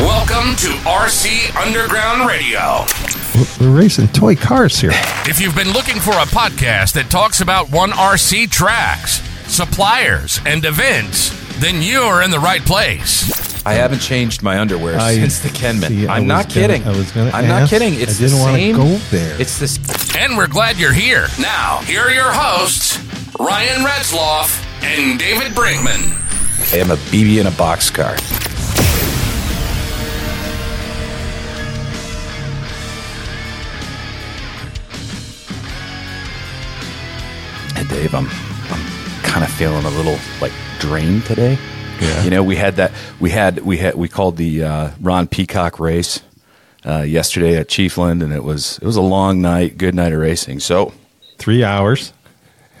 Welcome to RC Underground Radio. We're racing toy cars here. If you've been looking for a podcast that talks about one RC tracks, suppliers, and events, then you're in the right place. I haven't changed my underwear I- since the Kenman. see, I I'm not was gonna- kidding. I was gonna I'm not kidding. It's I didn't the same. go there. It's this. And we're glad you're here. Now, here are your hosts, Ryan Retzloff and David Brinkman. I am a BB in a boxcar. Hey Dave, I'm I'm kind of feeling a little like drained today. Yeah. You know, we had that we had we had we called the uh, Ron Peacock race uh, yesterday at Chiefland, and it was it was a long night, good night of racing. So Three hours.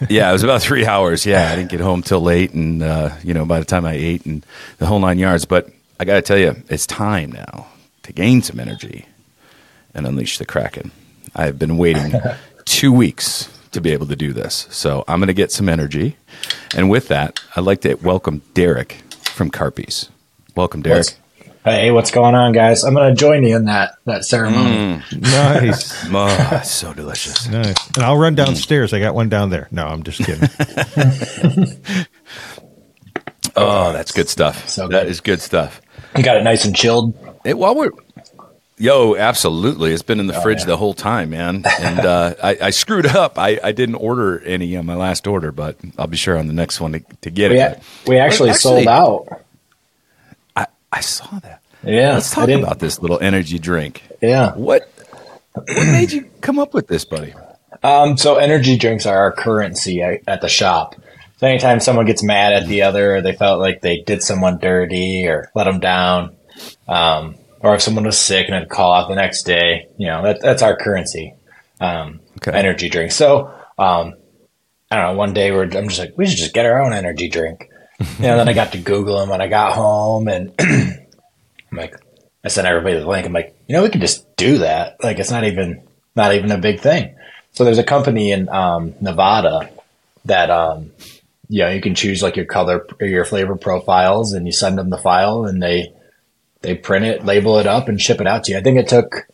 Yeah, it was about three hours. Yeah, I didn't get home till late, and uh, you know, by the time I ate and the whole nine yards. But I got to tell you, it's time now to gain some energy and unleash the kraken. I have been waiting two weeks to be able to do this, so I'm going to get some energy. And with that, I'd like to welcome Derrick from Carpy's. Welcome, Derrick. What's- Hey, what's going on, guys? I'm going to join you in that that ceremony. Nice. Oh, so delicious. nice. And I'll run downstairs. I got one down there. No, I'm just kidding. Oh, that's good stuff. So That good. is good stuff. You got it nice and chilled. It, while we're yo, absolutely, it's been in the fridge yeah. the whole time, man. And uh, I, I screwed up. I, I didn't order any on my last order, but I'll be sure on the next one to, to get We, it. a- we actually, actually- sold out. I, I saw that. Yeah, Let's talk about this little energy drink. Yeah. What what made you come up with this, buddy? Um, so energy drinks are our currency at, at the shop. So anytime someone gets mad at the other, or they felt like they did someone dirty or let them down, um, or if someone was sick and had to call out the next day, you know, that, that's our currency. Um, Okay. energy drink. So, um, I don't know. One day we're, I'm just like, we should just get our own energy drink. You know, then I got to Google them when I got home, and I'm like, I sent everybody the link. I'm like, you know, we can just do that. Like, it's not even not even a big thing. So there's a company in um, Nevada that um, you know you can choose like your color or your flavor profiles, and you send them the file, and they they print it, label it up, and ship it out to you. I think it took,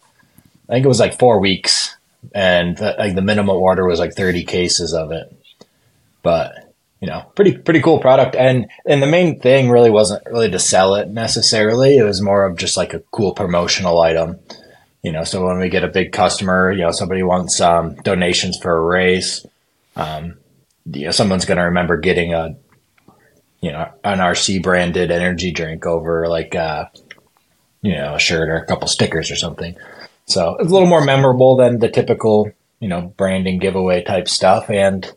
I think it was like four weeks, and the, like the minimum order was like 30 cases of it. But you know, pretty pretty cool product, and and the main thing really wasn't really to sell it necessarily. It was more of just like a cool promotional item. You know, so when we get a big customer, you know, somebody wants um, donations for a race, um, you know, someone's going to remember getting a, you know, an RC branded energy drink over like, uh, you know, a shirt or a couple stickers or something. So it's a little more memorable than the typical, you know, branding giveaway type stuff, and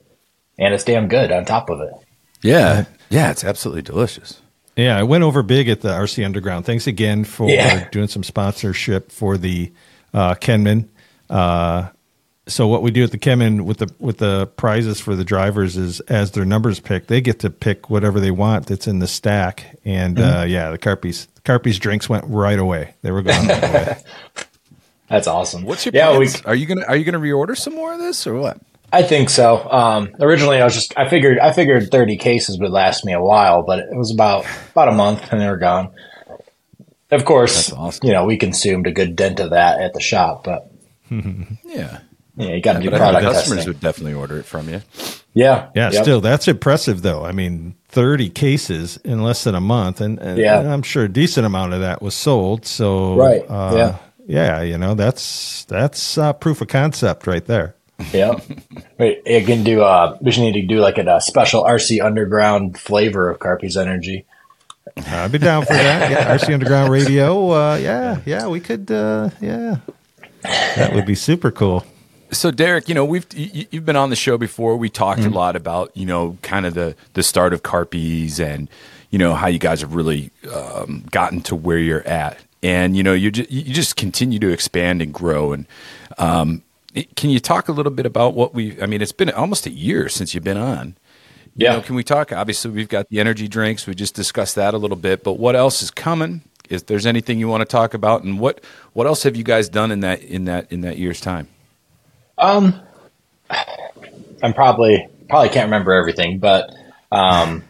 and it's damn good on top of it. Yeah, yeah, it's absolutely delicious. Yeah, I went over big at the RC Underground. Thanks again for Yeah. doing some sponsorship for the uh, Kenman. Uh, so what we do at the Kenman with the with the prizes for the drivers is as their numbers pick, they get to pick whatever they want that's in the stack. And uh, yeah, the Carpy's the Carpy's drinks went right away. They were going right away. That's awesome. What's your yeah? We, are you gonna are you gonna reorder some more of this or what? I think so. Um, originally, I was just I figured I figured thirty cases would last me a while, but it was about about a month and they were gone. Of course, awesome. you know we consumed a good dent of that at the shop, but Yeah, yeah, you got to do but I product customers testing. would definitely order it from you. Yeah, Yeah, Yep. still that's impressive though. I mean, thirty cases in less than a month, and, and Yeah. I'm sure a decent amount of that was sold. So Right, uh, yeah. yeah, you know that's that's uh, proof of concept right there. Yep. Wait, you can do. Uh, we should need to do like a, uh special RC Underground flavor of Carpy's Energy. I'd be down for that. Yeah, RC Underground Radio. Uh, yeah, yeah, we could. Uh, yeah, that would be super cool. So Derrick, you know we've you, you've been on the show before. We talked Mm-hmm. a lot about you know kind of the the start of Carpy's and you know how you guys have really um, gotten to where you're at, and you know you just, you just continue to expand and grow. And um, it- can you talk a little bit about what we? I mean, it's been almost a year since you've been on. You Yeah. know, can we talk? Obviously, we've got the energy drinks. We just discussed that a little bit, but what else is coming? If there's anything you want to talk about, and what what else have you guys done in that in that in that year's time? Um, I'm probably probably can't remember everything, but um,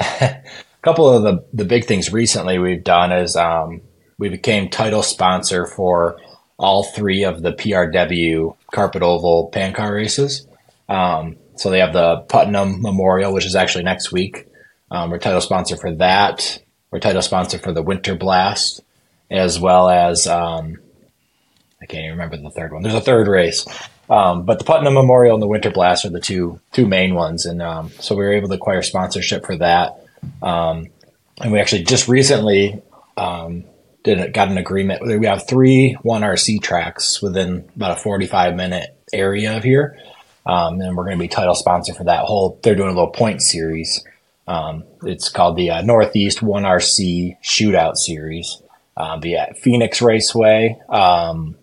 a couple of the the big things recently we've done is um, we became title sponsor for all three of the PRW Carpet Oval Pan Car races. Um, so they have the Putnam Memorial, which is actually next week. Um, we're title sponsor for that. We're title sponsor for the Winter Blast, as well as um, I can't even remember the third one. There's a third race, um, but the Putnam Memorial and the Winter Blast are the two two main ones, and um, so we were able to acquire sponsorship for that. Um, and we actually just recently did got an agreement. We have three one RC tracks within about a 45 minute area of here. Um, and we're going to be title sponsor for that whole. They're doing a little point series. Um, it's called the uh, Northeast One RC Shootout Series. Uh, the Phoenix Raceway, um,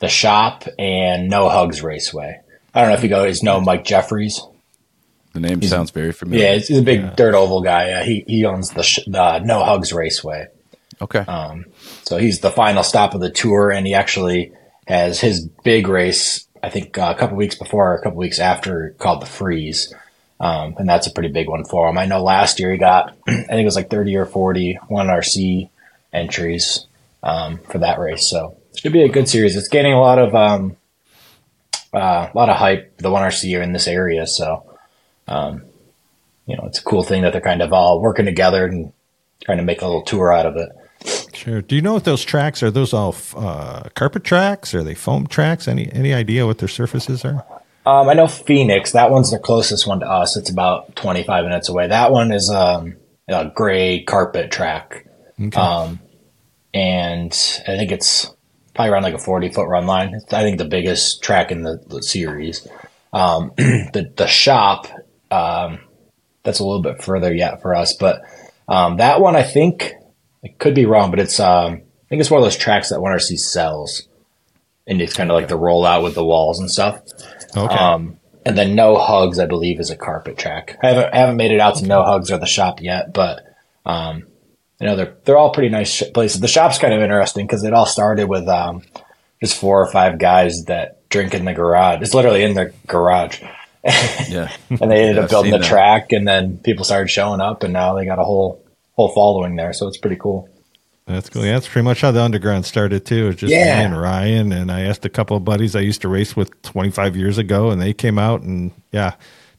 the Shop, and No Hugs Raceway. I don't know if you guys know Mike Jeffries. The name sounds very familiar. Yeah, he's a big dirt oval guy. Uh, he he owns the, sh- the No Hugs Raceway. Okay. Um, so he's the final stop of the tour, and he actually has his big race. I think uh, a couple weeks before, or a couple weeks after, called the Freeze, um, and that's a pretty big one for him. I know last year he got, I think it was like thirty or forty one RC entries um, for that race. So it should be a good series. It's getting a lot of um, uh, a lot of hype. The one RC in this area, so um, you know it's a cool thing that they're kind of all working together and trying to make a little tour out of it. Sure. Do you know what those tracks are? Those all uh, carpet tracks? Are they foam tracks? Any any idea what their surfaces are? Um, I know Phoenix. That one's the closest one to us. It's about 25 minutes away. That one is um, a gray carpet track. Okay. Um, and I think it's probably around like a 40 foot run line. It's, I think the biggest track in the, the series. Um, the, the shop, um, that's a little bit further yet for us, but, um, that one, I think I could be wrong, but it's, um, I think it's one of those tracks that 1RC sells and it's kind of like the rollout with the walls and stuff. okay. Um, and then No Hugs, I believe, is a carpet track. I haven't, I haven't made it out to No Hugs or the shop yet, but um, you know they're they're all pretty nice sh- places. The shop's kind of interesting because it all started with um, just four or five guys that drink in the garage. It's literally in the garage, yeah. and they ended Yeah, up building the that. track, and then people started showing up, and now they got a whole whole following there. So it's pretty cool. That's cool. Yeah, that's pretty much how the underground started too. It was just Yeah. me and Ryan, and I asked a couple of buddies I used to race with 25 years ago, and they came out, and yeah,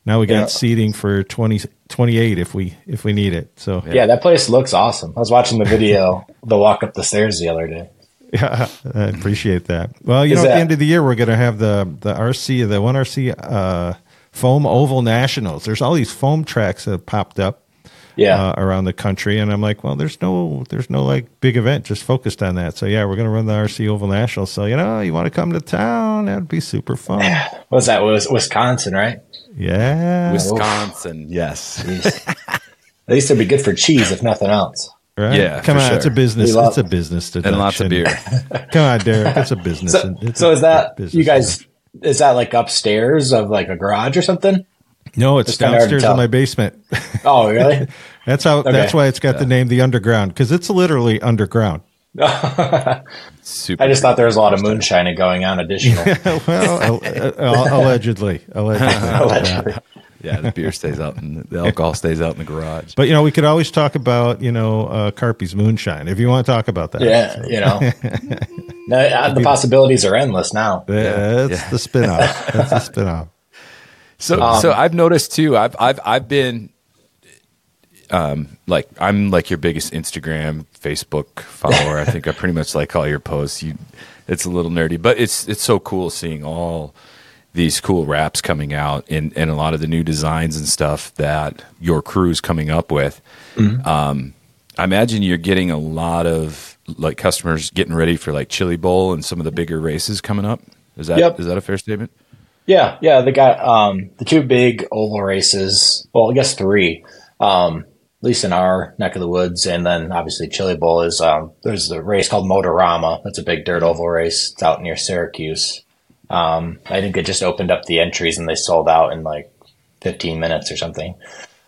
now we got Yeah. seating for 20, 28 if we if we need it. So Yeah. that place looks awesome. I was watching the video, the walk up the stairs the other day. Yeah, I appreciate that. Well, you Is know, at the end of the year, we're going to have the the RC, the one RC uh, foam oval nationals. There's all these foam tracks that have popped up Yeah, uh, around the country, and I'm like, well, there's no there's no like big event just focused on that. So yeah, we're going to run the RC oval nationals. So you know, you want to come to town? That'd be super fun. what was that? It was Wisconsin, right? Yeah, Wisconsin. Yes. At least it'd be good for cheese, if nothing else. right? Yeah, Come for on, it's a business. Love- It's a business deduction. And lots of beer. Come on, Derrick. It's a business. So, It's so a is that business you guys? Is that like upstairs of like a garage or something? No, it's It's kinda hard to downstairs in my basement. Oh, really? That's how. That's why it's got the name the underground because it's literally underground. Super. I just thought there was a lot of moonshining going on additional. well, uh, uh, allegedly, allegedly. Allegedly. yeah, the beer stays out and the alcohol stays out in the garage. But you know, we could always talk about you know uh, Carpy's moonshine if you want to talk about that. yeah, you know, no, uh, the possibilities are endless now. that's Yeah. the spinoff. That's the spinoff. So Um, so I've noticed too. I've I've I've been um like I'm like your biggest Instagram, Facebook follower. I think I pretty much like all your posts. You it's a little nerdy, but it's it's so cool seeing all these cool wraps coming out and, and a lot of the new designs and stuff that your crew's coming up with. Um, I imagine you're getting a lot of like customers getting ready for like Chili Bowl and some of the bigger races coming up. Is that is Yep. that a fair statement? Yeah, yeah, they got um, the two big oval races. Well, I guess three, um, at least in our neck of the woods, and then obviously Chili Bowl is. Um, there's a race called Motorama. That's a big dirt oval race. It's out near Syracuse. Um, I think it just opened up the entries and they sold out in like 15 minutes or something.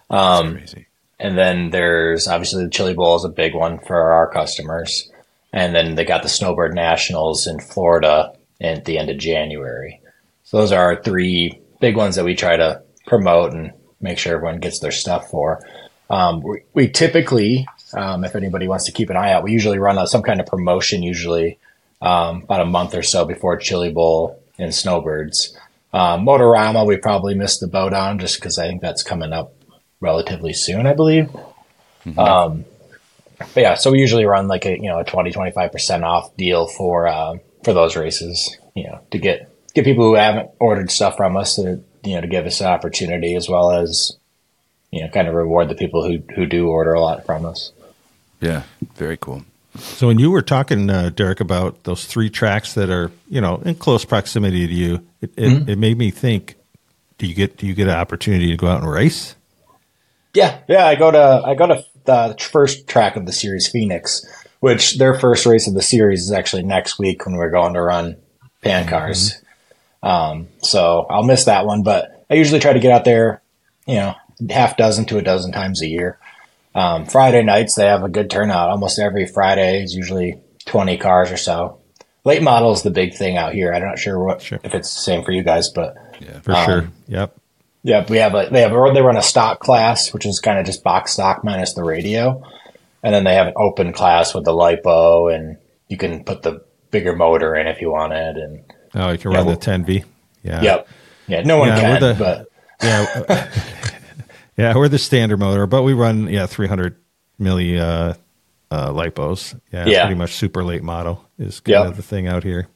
Um, Crazy. and then there's obviously the Chili Bowl is a big one for our customers. And then they got the Snowbird Nationals in Florida at the end of January. So those are our three big ones that we try to promote and make sure everyone gets their stuff for. Um, we, we typically, um, if anybody wants to keep an eye out, we usually run a, some kind of promotion, usually um, about a month or so before Chili Bowl and Snowbirds. Um, Motorama, we probably missed the boat on just because I think that's coming up relatively soon, I believe. Um, but yeah, so we usually run like a you know a 20 25 percent off deal for uh, for those races, you know, to get get people who haven't ordered stuff from us to you know to give us an opportunity as well as you know kind of reward the people who who do order a lot from us. Yeah, very cool. So when you were talking, uh, Derrick, about those three tracks that are you know in close proximity to you, it, it, Mm-hmm. it made me think: Do you get do you get an opportunity to go out and race? Yeah, yeah. I go to I go to the first track of the series, Phoenix, which their first race of the series is actually next week when we're going to run pan cars. Um, so I'll miss that one, but I usually try to get out there, you know, half dozen to a dozen times a year. Um, Friday nights they have a good turnout. Almost every Friday is usually twenty cars or so. Late model is the big thing out here. I'm not sure what Sure. if it's the same for you guys, but yeah, For Um, sure. Yep. Yep. we have a they have a, they run a stock class, which is kind of just box stock minus the radio, and then they have an open class with the lipo, and you can put the bigger motor in if you wanted, and Oh, you can Yeah, run the 10V. Yeah. yep, yeah, no one Yeah, can, we're the- but Yeah. yeah, we're the standard motor, but we run yeah 300 milli uh, uh, lipos. Yeah, Yeah. pretty much super late model is kind Yep. of the thing out here.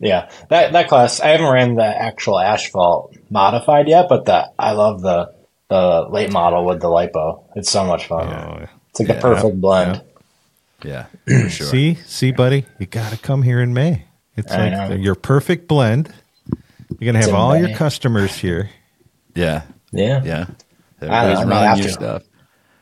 yeah, that that class I haven't ran the actual asphalt modified yet, but the I love the the late model with the lipo. It's so much fun. Oh, It's like Yeah. the perfect blend. Yeah, for sure. See, see, buddy, you got to come here in May. It's I like know. your perfect blend. You're gonna have all your customers here. Yeah, Yeah, yeah. know, Everybody's I might running have your stuff.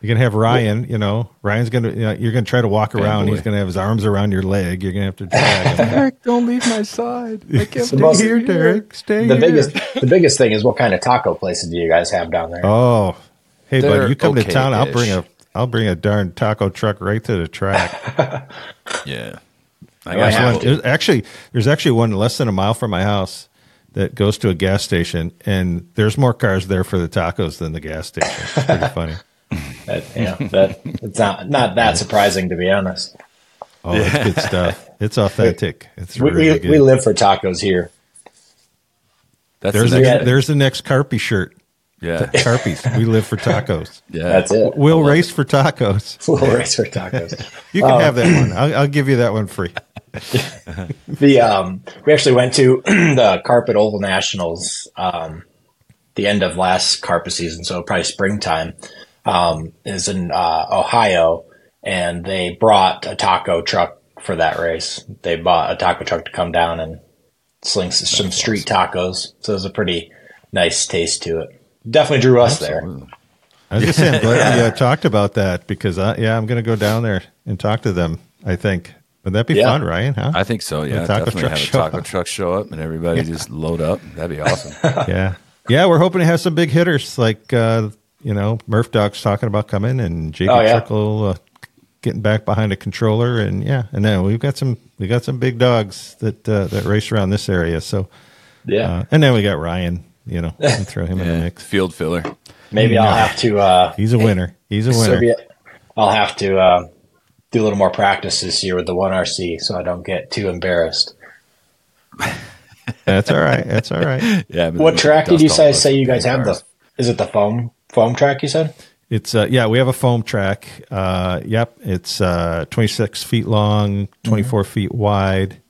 You're gonna have Ryan. You know, Ryan's gonna. You know, you're gonna try to walk oh, around. boy. He's gonna have his arms around your leg. You're gonna have to drag him. Derrick, don't leave my side. I can't The most- here, Derrick. Stay the here. biggest the biggest thing is what kind of taco places do you guys have down there? Oh, hey, They're buddy, you come to okay-ish. town. I'll bring a. I'll bring a darn taco truck right to the track. Yeah, I I got have to. There's actually, there's actually one less than a mile from my house that goes to a gas station, and there's more cars there for the tacos than the gas station. It's pretty funny. That, you know, that it's not not that surprising to be honest. Oh, it's good stuff. It's authentic. It's We, really we, good. we live for tacos here. That's there's the the, next, Yeah. there's the next Carpy shirt. yeah, Carpy's. we live for tacos. yeah. That's it. We'll race for tacos. We'll race for tacos. You can have that um, one. I'll, I'll give you that one free. The um, we actually went to the Carpet Oval Nationals um, the end of last carpet season, so probably springtime. Um, is in uh, Ohio, and they brought a taco truck for that race. They bought a taco truck to come down and sling s- some street tacos. So it was a pretty nice taste to it. Definitely drew us there. I was just saying, I'm glad you uh, talked about that because, I, yeah, I'm going to go down there and talk to them. I think would that be Yeah. fun, Ryan? Huh? I think so. Yeah, taco definitely truck have a taco up. truck show up and everybody just load up. That'd be awesome. yeah, yeah. We're hoping to have some big hitters like uh, you know Murph Dog's talking about coming and Jacob Oh, yeah. Trickle uh, getting back behind a controller and yeah, and then we've got some we got some big dogs that uh, that race around this area. So Yeah. uh, and then we got Ryan. You know, we throw him in the yeah, mix. field filler. Maybe I'll have to. Uh, He's a winner. He's a winner. Soviet, I'll have to uh, do a little more practice this year with the one RC, so I don't get too embarrassed. That's all right. That's all right. Yeah. What track did you dust all say say you guys have? cars. The is it the foam foam track? You said. It's uh, yeah, we have a foam track. Uh, yep, it's uh, 26 feet long, 24 feet wide.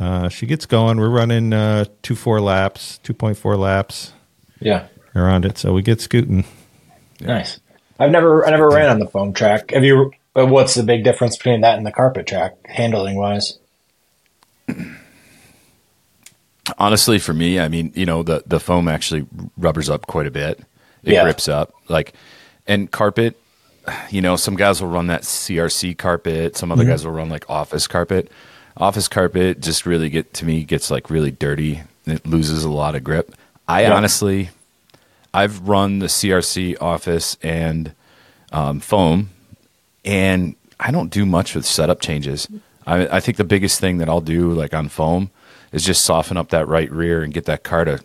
Uh, she gets going. We're running uh, two four laps, 2.4 laps Yeah. around it, so we get scooting. Nice. I've never I never ran on the foam track. Have you? Uh, What's the big difference between that and the carpet track, handling wise? honestly for me i mean you know the the foam actually rubbers up quite a bit it Yeah. grips up like and carpet you know some guys will run that crc carpet some Mm-hmm. other guys will run like office carpet office carpet just really get to me gets like really dirty it loses a lot of grip i Yeah. honestly i've run the crc office and um, foam and I don't do much with setup changes. I, I think the biggest thing that I'll do, like on foam, is just soften up that right rear and get that car to,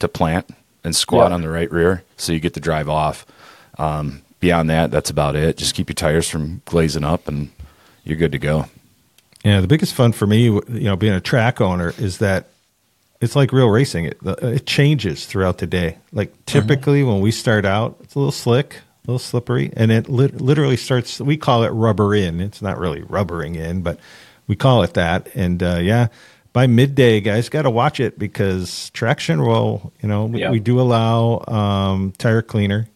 to plant and squat Yeah. on the right rear, so you get the drive off. Um, beyond that, that's about it. Just keep your tires from glazing up, and you're good to go. Yeah, the biggest fun for me, you know, being a track owner, is that it's like real racing. It it changes throughout the day. Like typically when we start out, it's a little slick, a little slippery, and it lit literally starts. We call it rubber in. It's not really rubbering in, but we call it that. And uh, yeah, by midday, guys, got to watch it because traction roll. You know, we, Yeah. we do allow um, tire cleaner.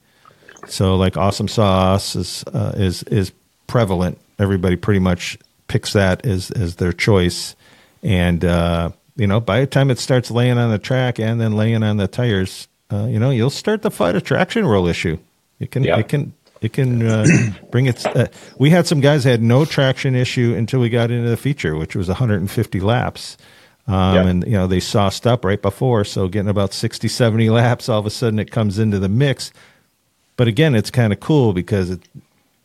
So like awesome sauce is uh, is is prevalent. Everybody pretty much picks that as as their choice, and uh, you know by the time it starts laying on the track and then laying on the tires, uh, you know you'll start to fight a traction roll issue. It can Yeah. it can it can uh, bring its. Uh, we had some guys that had no traction issue until we got into the feature, which was 150 laps. Um, Yeah. And, you know, they sauced up right before. So getting about 60, 70 laps, all of a sudden it comes into the mix. But again, it's kind of cool because it,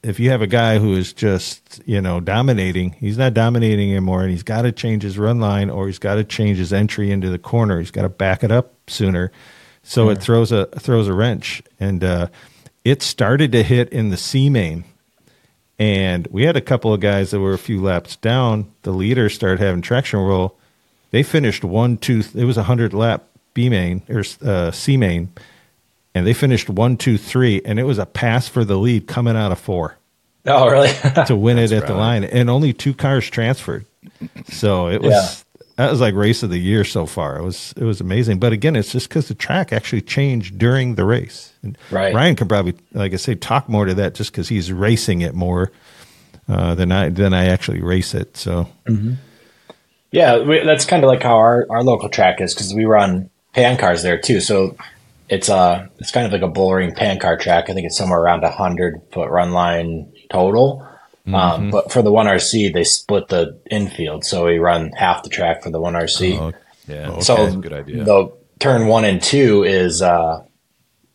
if you have a guy who is just, you know, dominating, he's not dominating anymore and he's got to change his run line or he's got to change his entry into the corner. He's got to back it up sooner. So it throws a throws a wrench. And uh, it started to hit in the C main. And we had a couple of guys that were a few laps down. The leader started having traction roll. They finished one, two. It was a hundred lap B main or uh, C main, and they finished one, two, three, and it was a pass for the lead coming out of four Oh, really? to win it at the line, and only two cars transferred. So it was. That was like race of the year so far. It was it was amazing. But again, it's just because the track actually changed during the race. And Right. Ryan can probably, like I say, talk more to that just because he's racing it more uh, than I than I actually race it. So Yeah, we, that's kind of like how our, our local track is because we run pan cars there too. So it's uh it's kind of like a bullring pan car track. I think it's somewhere around a hundred foot run line total. Um, but for the one RC, they split the infield, so we run half the track for the one RC. Oh, Yeah, so that's a good idea. the turn one and two is uh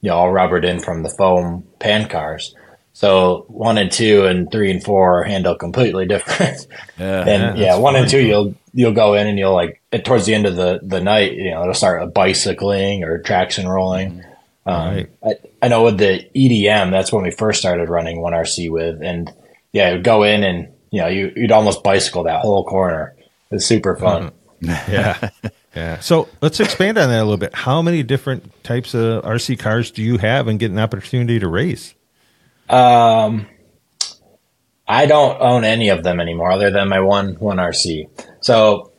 you know all rubbered in from the foam pan cars. So one and two and three and four handle completely different. yeah, and yeah, one and two, you'll you'll go in and you'll like at- towards the end of the the night, you know, it'll start bicycling or traction rolling. Um, Right. I, I know with the EDM, that's when we first started running one RC with, and yeah, you'd go in and you know you you'd almost bicycle that whole corner. It's super fun. yeah, yeah. So let's expand on that a little bit. How many different types of RC cars do you have and get an opportunity to race? Um, I don't own any of them anymore, other than my one one RC. So,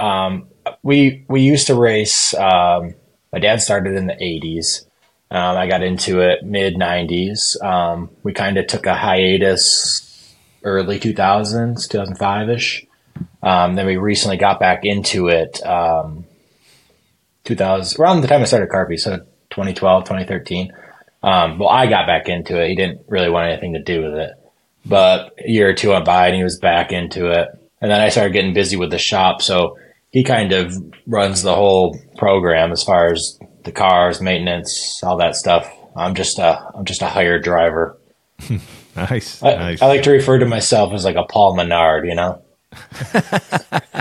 um, we we used to race. Um, my dad started in the '80s. Um, I got into it mid '90s. Um, we kind of took a hiatus early 2000s, 2005 ish. Um, then we recently got back into it. Um, 2000 around the time I started Carpy, so 2012, 2013. Um, well, I got back into it. He didn't really want anything to do with it. But a year or two went by and he was back into it. And then I started getting busy with the shop. So he kind of runs the whole program as far as the cars, maintenance, all that stuff. I'm just a, I'm just a hired driver. Nice, I, nice. I like to refer to myself as like a Paul Menard, you know?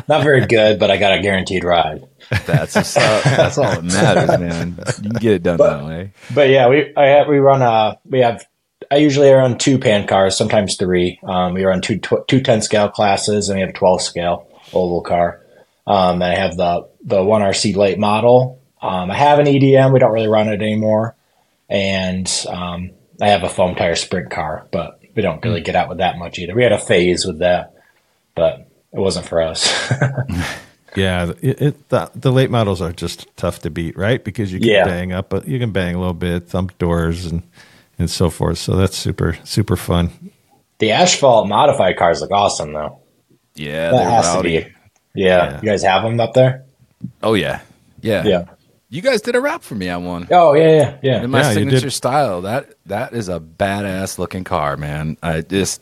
Not very good, but I got a guaranteed ride. that's just, uh, that's all that matters, man. You can get it done that way. But yeah, we I have, we run uh we have I usually run two pan cars, sometimes three. Um, we run two tw- two ten scale classes, and we have a twelve scale oval car. Um, and I have the the one RC late model. Um, I have an EDM. We don't really run it anymore, and um, I have a foam tire sprint car, but we don't really get out with that much either. We had a phase with that, but it wasn't for us. Yeah, it, it, the, the late models are just tough to beat, right? Because you can Yeah. bang up, but you can bang a little bit, thump doors, and and so forth. So that's super super fun. the asphalt modified cars look awesome though. Yeah, That they're has to be. Yeah. Yeah. you guys have them up there. Oh yeah, yeah, Yeah. You guys did a rap for me on one. Oh yeah, yeah, yeah. in my Yeah, signature style. That that is a badass looking car, man. I just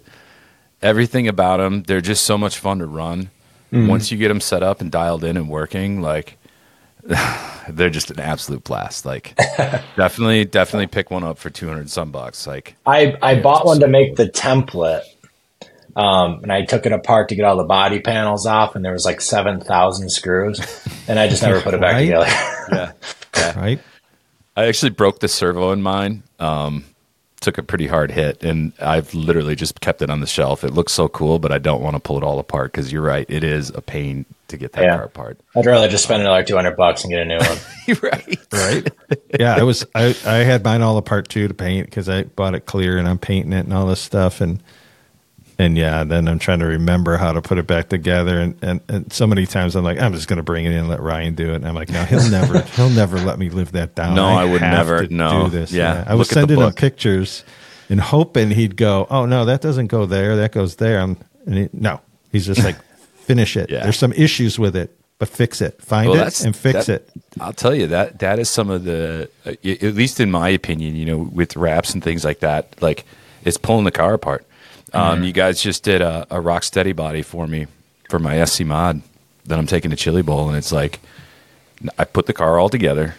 everything about them. They're just so much fun to run. Mm-hmm. Once you get them set up and dialed in and working, like they're just an absolute blast. Like definitely, definitely pick one up for two hundred some bucks. Like I, I bought one to make the template. Um, and I took it apart to get all the body panels off, and there was like seven thousand screws, and I just never put it back Right? together. yeah, yeah. Right? I actually broke the servo in mine. Um, took a pretty hard hit, and I've literally just kept it on the shelf. It looks so cool, but I don't want to pull it all apart because you're right, it is a pain to get that Yeah. car apart. I'd rather just spend another two hundred bucks and get a new one. Right. right? yeah, I was I, I had mine all apart too to paint because I bought it clear and I'm painting it and all this stuff and and yeah, then I'm trying to remember how to put it back together and, and, and so many times I'm like, I'm just gonna bring it in and let Ryan do it. And I'm like, no, he'll never he'll never let me live that down. No, I would never. No. do this. Yeah, I was look at the sending him pictures and hoping he'd go, Oh no, that doesn't go there, that goes there. I'm, and he, no, he's just like, finish it. Yeah. There's some issues with it, but fix it. Find Well, it and fix that- it. I'll tell you that that is some of the, uh, at least in my opinion, you know, with wraps and things like that, like it's pulling the car apart. Um, You guys just did a, a rock steady body for me for my SC mod that I'm taking to Chili Bowl, and it's like I put the car all together,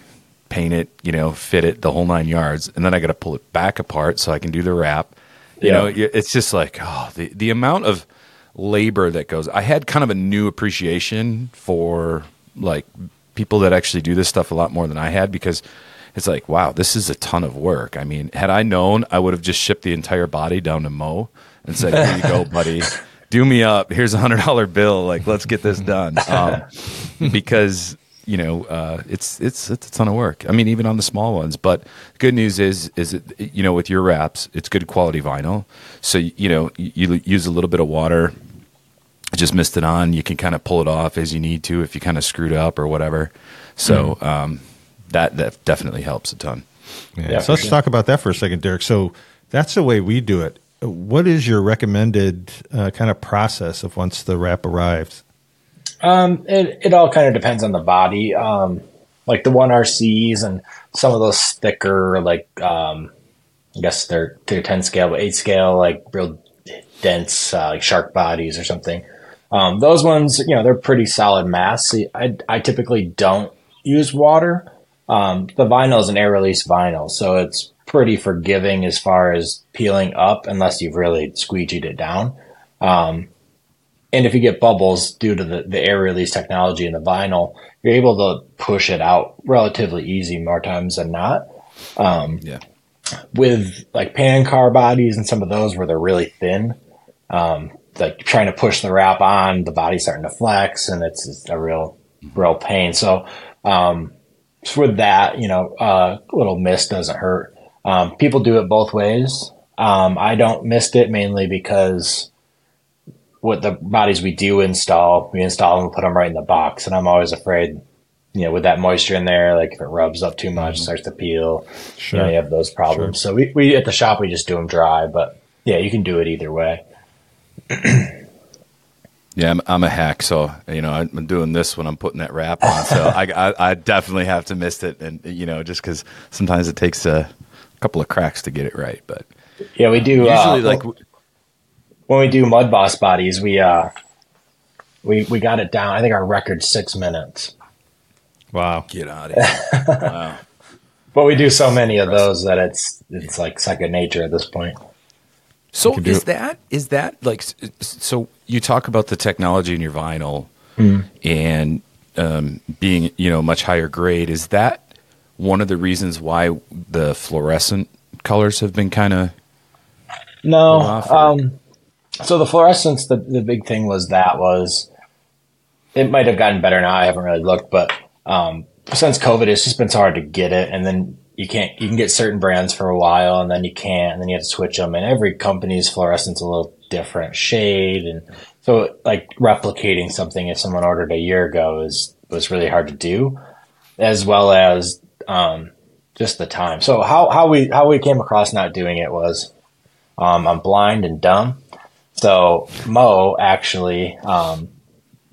paint it, you know, fit it the whole nine yards, and then I got to pull it back apart so I can do the wrap. You Yeah. know, it's just like oh, the the amount of labor that goes. I had kind of a new appreciation for like people that actually do this stuff a lot more than I had because it's like, wow, this is a ton of work. I mean, had I known, I would have just shipped the entire body down to Mo and said, "Here you go, buddy. Do me up. Here's a hundred dollar bill. Like, let's get this done." Um, because you know uh, it's it's it's a ton of work. I mean, even on the small ones. But good news is is it, you know with your wraps, it's good quality vinyl. So you know you, you use a little bit of water. Just mist it on. You can kind of pull it off as you need to if you kind of screwed up or whatever. So um, that that definitely helps a ton. Yeah. Yeah, so let's sure. talk about that for a second, Derrick. So that's the way we do it. What is your recommended uh, kind of process of once the wrap arrives? Um, it it all kind of depends on the body. Um, like the one RCs and some of those thicker, like um, I guess they're to ten scale, but eight scale, like real dense, uh, like shark bodies or something. Um, those ones, you know, they're pretty solid mass. I I typically don't use water. Um, the vinyl is an air release vinyl, so it's pretty forgiving as far as peeling up, unless you've really squeegeed it down. Um, and if you get bubbles due to the, the air release technology in the vinyl, you're able to push it out relatively easy more times than not. Um, Yeah. with like pan car bodies and some of those where they're really thin, um, like trying to push the wrap on, the body's starting to flex, and it's, it's a real, real pain. So, um, that, you know, uh, a little mist doesn't hurt. Um, people do it both ways. Um, I don't mist it mainly because what the bodies we do install, we install them and put them right in the box, and I'm always afraid, you know, with that moisture in there, like if it rubs up too much, starts to peel, Sure. you know, you have those problems. So we, we at the shop we just do them dry, but yeah, you can do it either way. Yeah, I'm, I'm a hack, so you know I'm doing this when I'm putting that wrap on. So I, I, I definitely have to miss it, and you know just because sometimes it takes a couple of cracks to get it right. But Yeah, we do. usually, uh, like when we do mud boss bodies, we uh, we we got it down. I think our record's six minutes, Wow. get out of here. wow. but we do so many of those that it's it's like second nature at this point. So is it. that is that like so? You talk about the technology in your vinyl and um, being you know much higher grade. Is that one of the reasons why the fluorescent colors have been kind of No. Um, so the fluorescence, the, the big thing was that was it might have gotten better now. I haven't really looked, but um, since COVID, it's just been so hard to get it, and then you can't. You can get certain brands for a while, and then you can't, and then you have to switch them. And every company's fluorescence a little different shade, and so like replicating something if someone ordered a year ago is was really hard to do, as well as um, just the time. So how how we how we came across not doing it was um, I'm blind and dumb. So Mo actually, um,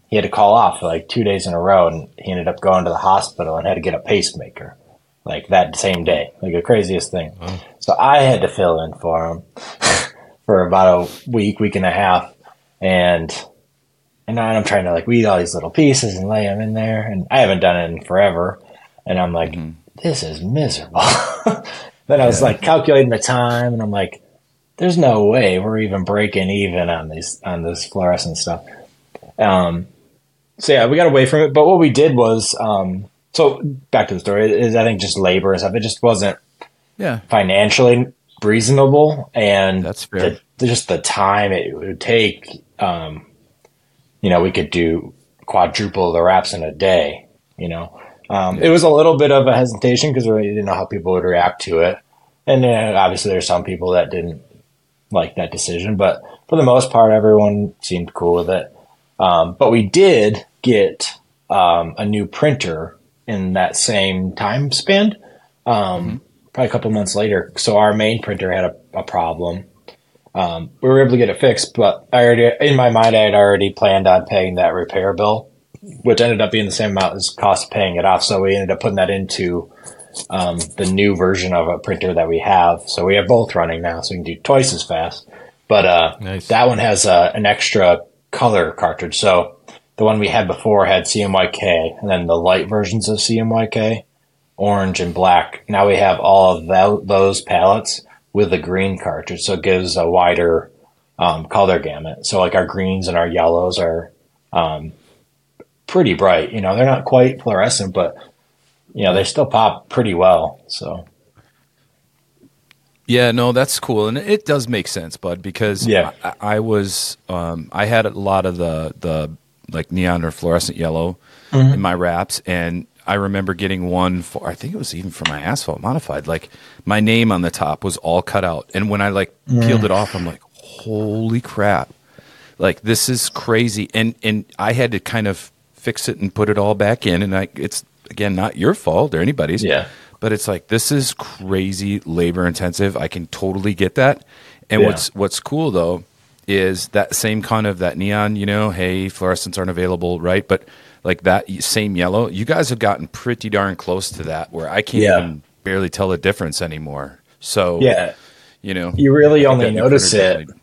he had to call off for like two days in a row, and he ended up going to the hospital and had to get a pacemaker, like that same day, like the craziest thing. So I had to fill in for him for about a week, week and a half, and and I'm trying to like weed all these little pieces and lay them in there, and I haven't done it in forever, and I'm like, this is miserable. then I was like calculating the time, and I'm like there's no way we're even breaking even on these on this fluorescent stuff. Um, so yeah, we got away from it. But what we did was, um, so back to the story is I think just labor and stuff. It just wasn't yeah financially reasonable, and That's fair. The, just the time it would take. Um, you know, we could do quadruple the wraps in a day. You know, um, it was a little bit of a hesitation because we didn't know how people would react to it, and then obviously there's some people that didn't like that decision, but for the most part, everyone seemed cool with it. Um, but we did get um, a new printer in that same time span, um, probably a couple months later. So our main printer had a, a problem. Um, we were able to get it fixed, but I already, in my mind, I had already planned on paying that repair bill, which ended up being the same amount as cost of paying it off. So we ended up putting that into um, the new version of a printer that we have. So we have both running now, so we can do twice as fast. But uh, Nice. that one has uh, an extra color cartridge. So the one we had before had CMYK, and then the light versions of CMYK, orange and black. Now we have all of tho- those palettes with the green cartridge, so it gives a wider um, color gamut. So like our greens and our yellows are um, pretty bright. You know, they're not quite fluorescent, but you know they still pop pretty well. So Yeah, no, that's cool, and it does make sense, bud. Because Yeah. I, I was, um, I had a lot of the the like neon or fluorescent yellow in my wraps, and I remember getting one for I think it was even for my asphalt modified. Like my name on the top was all cut out, and when I like peeled it off, I'm like, holy crap! Like this is crazy, and and I had to kind of fix it and put it all back in, and I it's again not your fault or anybody's, Yeah. but it's like this is crazy labor intensive. I can totally get that. And Yeah. what's what's cool though is that same kind of that neon, you know, hey, fluorescents aren't available, right? But like that same yellow, you guys have gotten pretty darn close to that where I can't Yeah. even barely tell the difference anymore. So yeah, you know, you really only notice it. definitely-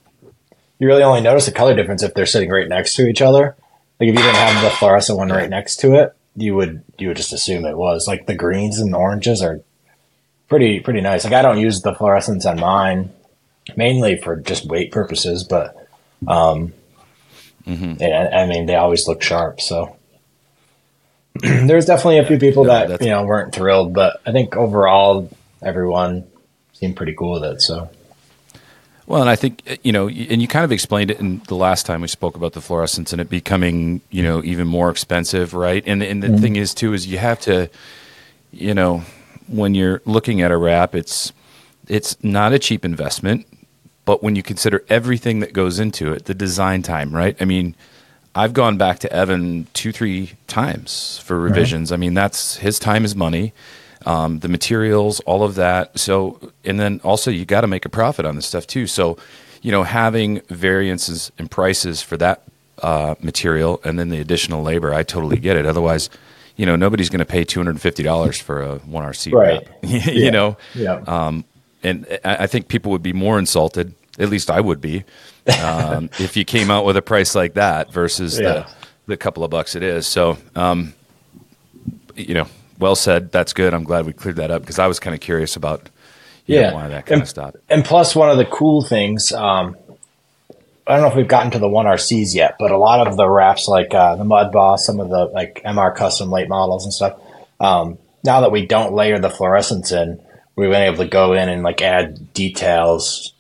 You really only notice the color difference if they're sitting right next to each other. Like if you didn't have the fluorescent one right next to it, you would you would just assume it was. Like the greens and the oranges are pretty pretty nice. Like I don't use the fluorescents on mine mainly for just weight purposes, but um, yeah, I mean they always look sharp. So there's definitely a few people no, that you know weren't thrilled, but I think overall everyone seemed pretty cool with it. So Well, and I think uh, you know, and you kind of explained it in the last time we spoke about the fluorescence and it becoming, you know, even more expensive, right? And and the thing is too is you have to, you know, when you're looking at a wrap, it's it's not a cheap investment, but when you consider everything that goes into it, the design time, right? I mean, I've gone back to Evan two, three times for revisions. I mean, that's his time is money, um, the materials, all of that. So, and then also you got to make a profit on this stuff too. So, you know, having variances in prices for that uh, material and then the additional labor, I totally get it. Otherwise, you know, nobody's going to pay two hundred and fifty dollars for a one RC Right. wrap. you Yeah. know, yeah, um, and I I think people would be more insulted. At least I would be um, if you came out with a price like that versus Yeah. the the couple of bucks it is. So, um, you know, well said. That's good. I'm glad we cleared that up because I was kind of curious about you know, Yeah. why that kind And- of stopped. and plus one of the cool things um, i don't know if we've gotten to the 1rcs yet but a lot of the wraps like uh, the mud boss some of the like mr custom late models and stuff um, now that we don't layer the fluorescence in we've been able to go in and like add details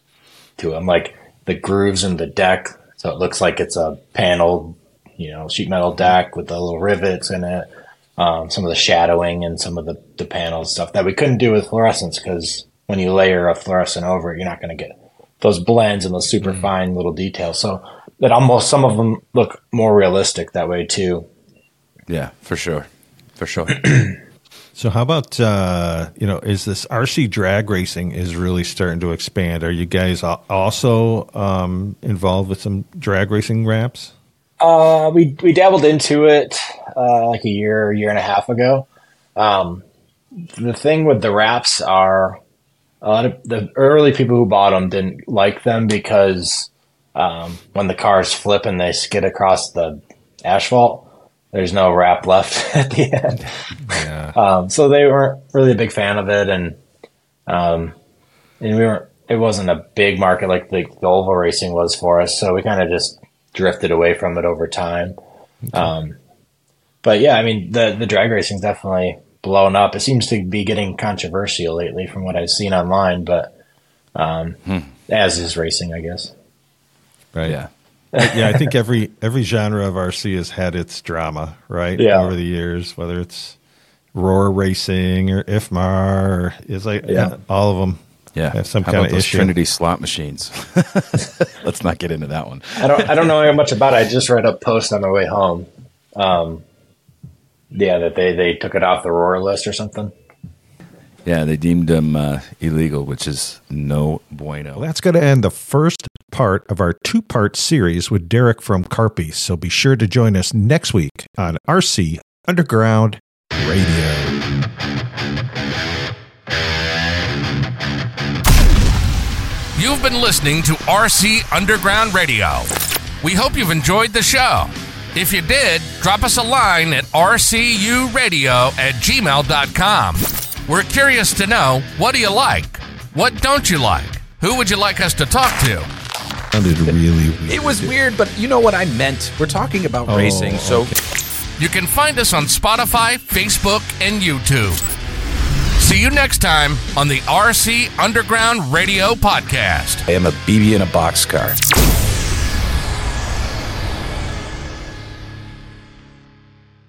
to them like the grooves in the deck so it looks like it's a paneled you know sheet metal deck with the little rivets in it um, some of the shadowing and some of the, the panels stuff that we couldn't do with fluorescents because when you layer a fluorescent over it, you're not going to get those blends and those super fine little details. So that almost some of them look more realistic that way too. Yeah, for sure, for sure. So how about uh, you know is this RC drag racing is really starting to expand? Are you guys also um, involved with some drag racing wraps? Uh, we we dabbled into it uh, like a year, year and a half ago. Um, the thing with the wraps are a lot of the early people who bought them didn't like them because um, when the cars flip and they skid across the asphalt, there's no wrap left at the end. Yeah. Um, so they weren't really a big fan of it, and um, and we weren't. It wasn't a big market like the, the oval racing was for us, so we kind of just drifted away from it over time. Um, but yeah, I mean the the drag racing's definitely blown up. It seems to be getting controversial lately, from what I've seen online. But um, as is racing, I guess. Right. Yeah. yeah, I think every every genre of RC has had its drama, right? Yeah. Over the years, whether it's Roar Racing or IFMAR, or it's like Yeah. all of them. Yeah. have some How kind about of those issue. Trinity slot machines? Let's not get into that one. I don't I don't know much about it. I just read a post on my way home. Um, yeah, that they they took it off the ROAR list or something. Yeah, they deemed them uh, illegal, which is no bueno. Well, that's going to end the first part of our two part series with Derrick from Carpy. So be sure to join us next week on RC Underground Radio. You've been listening to RC Underground Radio. We hope you've enjoyed the show. If you did, drop us a line at rcuradio at gmail.com. We're curious to know what do you like? What don't you like? Who would you like us to talk to? Sounded really weird. It was weird, but you know what I meant. We're talking about Oh, racing, so You can find us on Spotify, Facebook, and YouTube. See you next time on the RC Underground Radio Podcast. I am a BB in a boxcar.